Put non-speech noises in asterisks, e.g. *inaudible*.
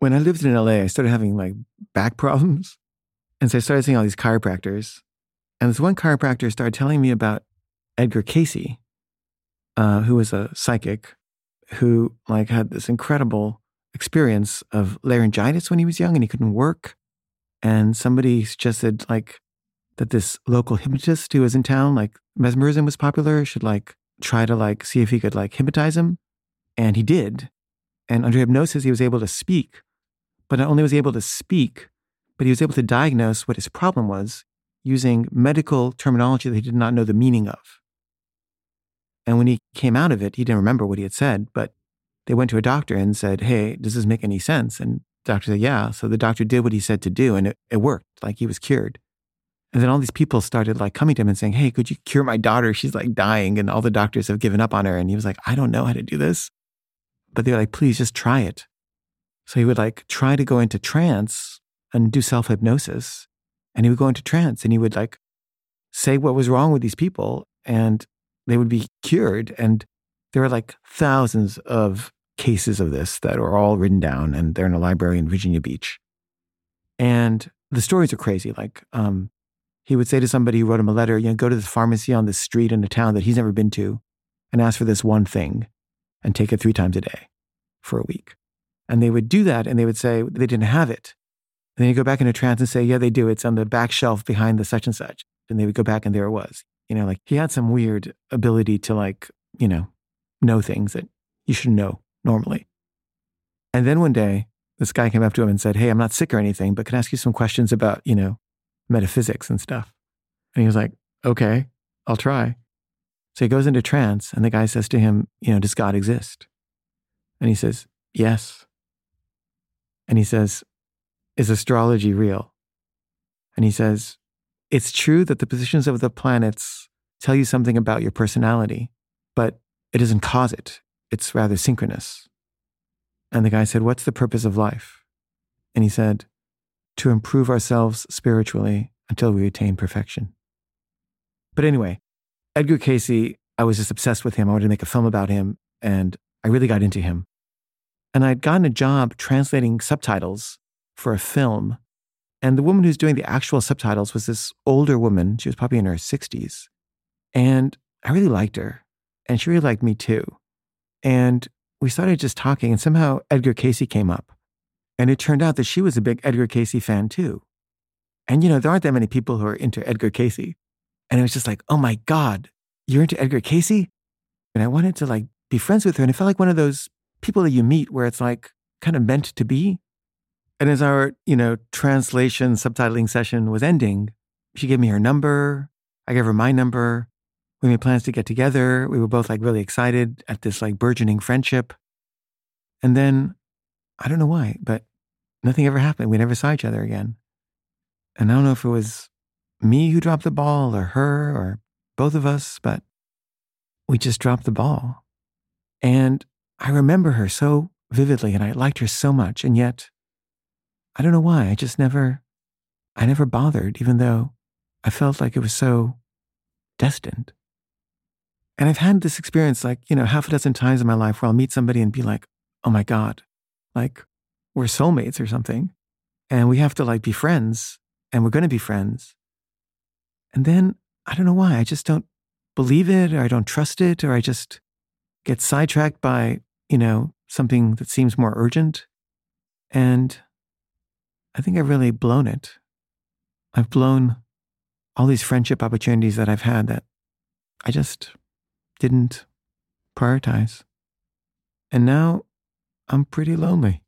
when I lived in LA, I started having like back *laughs* problems. And so I started seeing all these chiropractors. And this one chiropractor started telling me about Edgar Cayce, uh, who was a psychic who like had this incredible experience of laryngitis when he was young and he couldn't work. And somebody suggested like that this local hypnotist who was in town, like mesmerism was popular, should like try to like see if he could like hypnotize him. And he did. And under hypnosis, he was able to speak. But not only was he able to speak, but he was able to diagnose what his problem was using medical terminology that he did not know the meaning of. And when he came out of it, he didn't remember what he had said, but they went to a doctor and said, Hey, does this make any sense? And the doctor said, Yeah. So the doctor did what he said to do and it, it worked, like he was cured. And then all these people started like coming to him and saying, Hey, could you cure my daughter? She's like dying and all the doctors have given up on her. And he was like, I don't know how to do this. But they were like, please just try it. So he would like try to go into trance and do self hypnosis. And he would go into trance and he would like say what was wrong with these people and they would be cured. And there are like thousands of cases of this that are all written down and they're in a library in Virginia Beach. And the stories are crazy. Like, um, he would say to somebody who wrote him a letter, you know, go to the pharmacy on this street in a town that he's never been to and ask for this one thing and take it three times a day for a week. And they would do that and they would say they didn't have it. And then you go back into trance and say, yeah, they do. It's on the back shelf behind the such and such. And they would go back and there it was. You know, like he had some weird ability to like, you know, know things that you should know normally. And then one day, this guy came up to him and said, Hey, I'm not sick or anything, but can I ask you some questions about, you know, metaphysics and stuff? And he was like, Okay, I'll try. So he goes into trance, and the guy says to him, You know, does God exist? And he says, Yes. And he says, Is astrology real? And he says, It's true that the positions of the planets tell you something about your personality, but it doesn't cause it. It's rather synchronous. And the guy said, What's the purpose of life? And he said, To improve ourselves spiritually until we attain perfection. But anyway, Edgar Cayce, I was just obsessed with him. I wanted to make a film about him, and I really got into him. And I'd gotten a job translating subtitles for a film. And the woman who's doing the actual subtitles was this older woman. She was probably in her 60s. And I really liked her. And she really liked me too. And we started just talking, and somehow Edgar Cayce came up. And it turned out that she was a big Edgar Cayce fan too. And, you know, there aren't that many people who are into Edgar Cayce. And it was just like, oh my God, you're into Edgar Cayce? And I wanted to like be friends with her. And it felt like one of those people that you meet where it's like kind of meant to be. And as our, you know, translation subtitling session was ending, she gave me her number. I gave her my number. We made plans to get together. We were both like really excited at this like burgeoning friendship. And then I don't know why, but nothing ever happened. We never saw each other again. And I don't know if it was me who dropped the ball or her or both of us, but we just dropped the ball. And I remember her so vividly and I liked her so much. And yet, I don't know why. I just never, I never bothered, even though I felt like it was so destined. And I've had this experience like, you know, half a dozen times in my life where I'll meet somebody and be like, oh my God, like we're soulmates or something. And we have to like be friends and we're going to be friends. And then I don't know why. I just don't believe it or I don't trust it or I just get sidetracked by, you know, something that seems more urgent. And I think I've really blown it. I've blown all these friendship opportunities that I've had that I just didn't prioritize. And now I'm pretty lonely.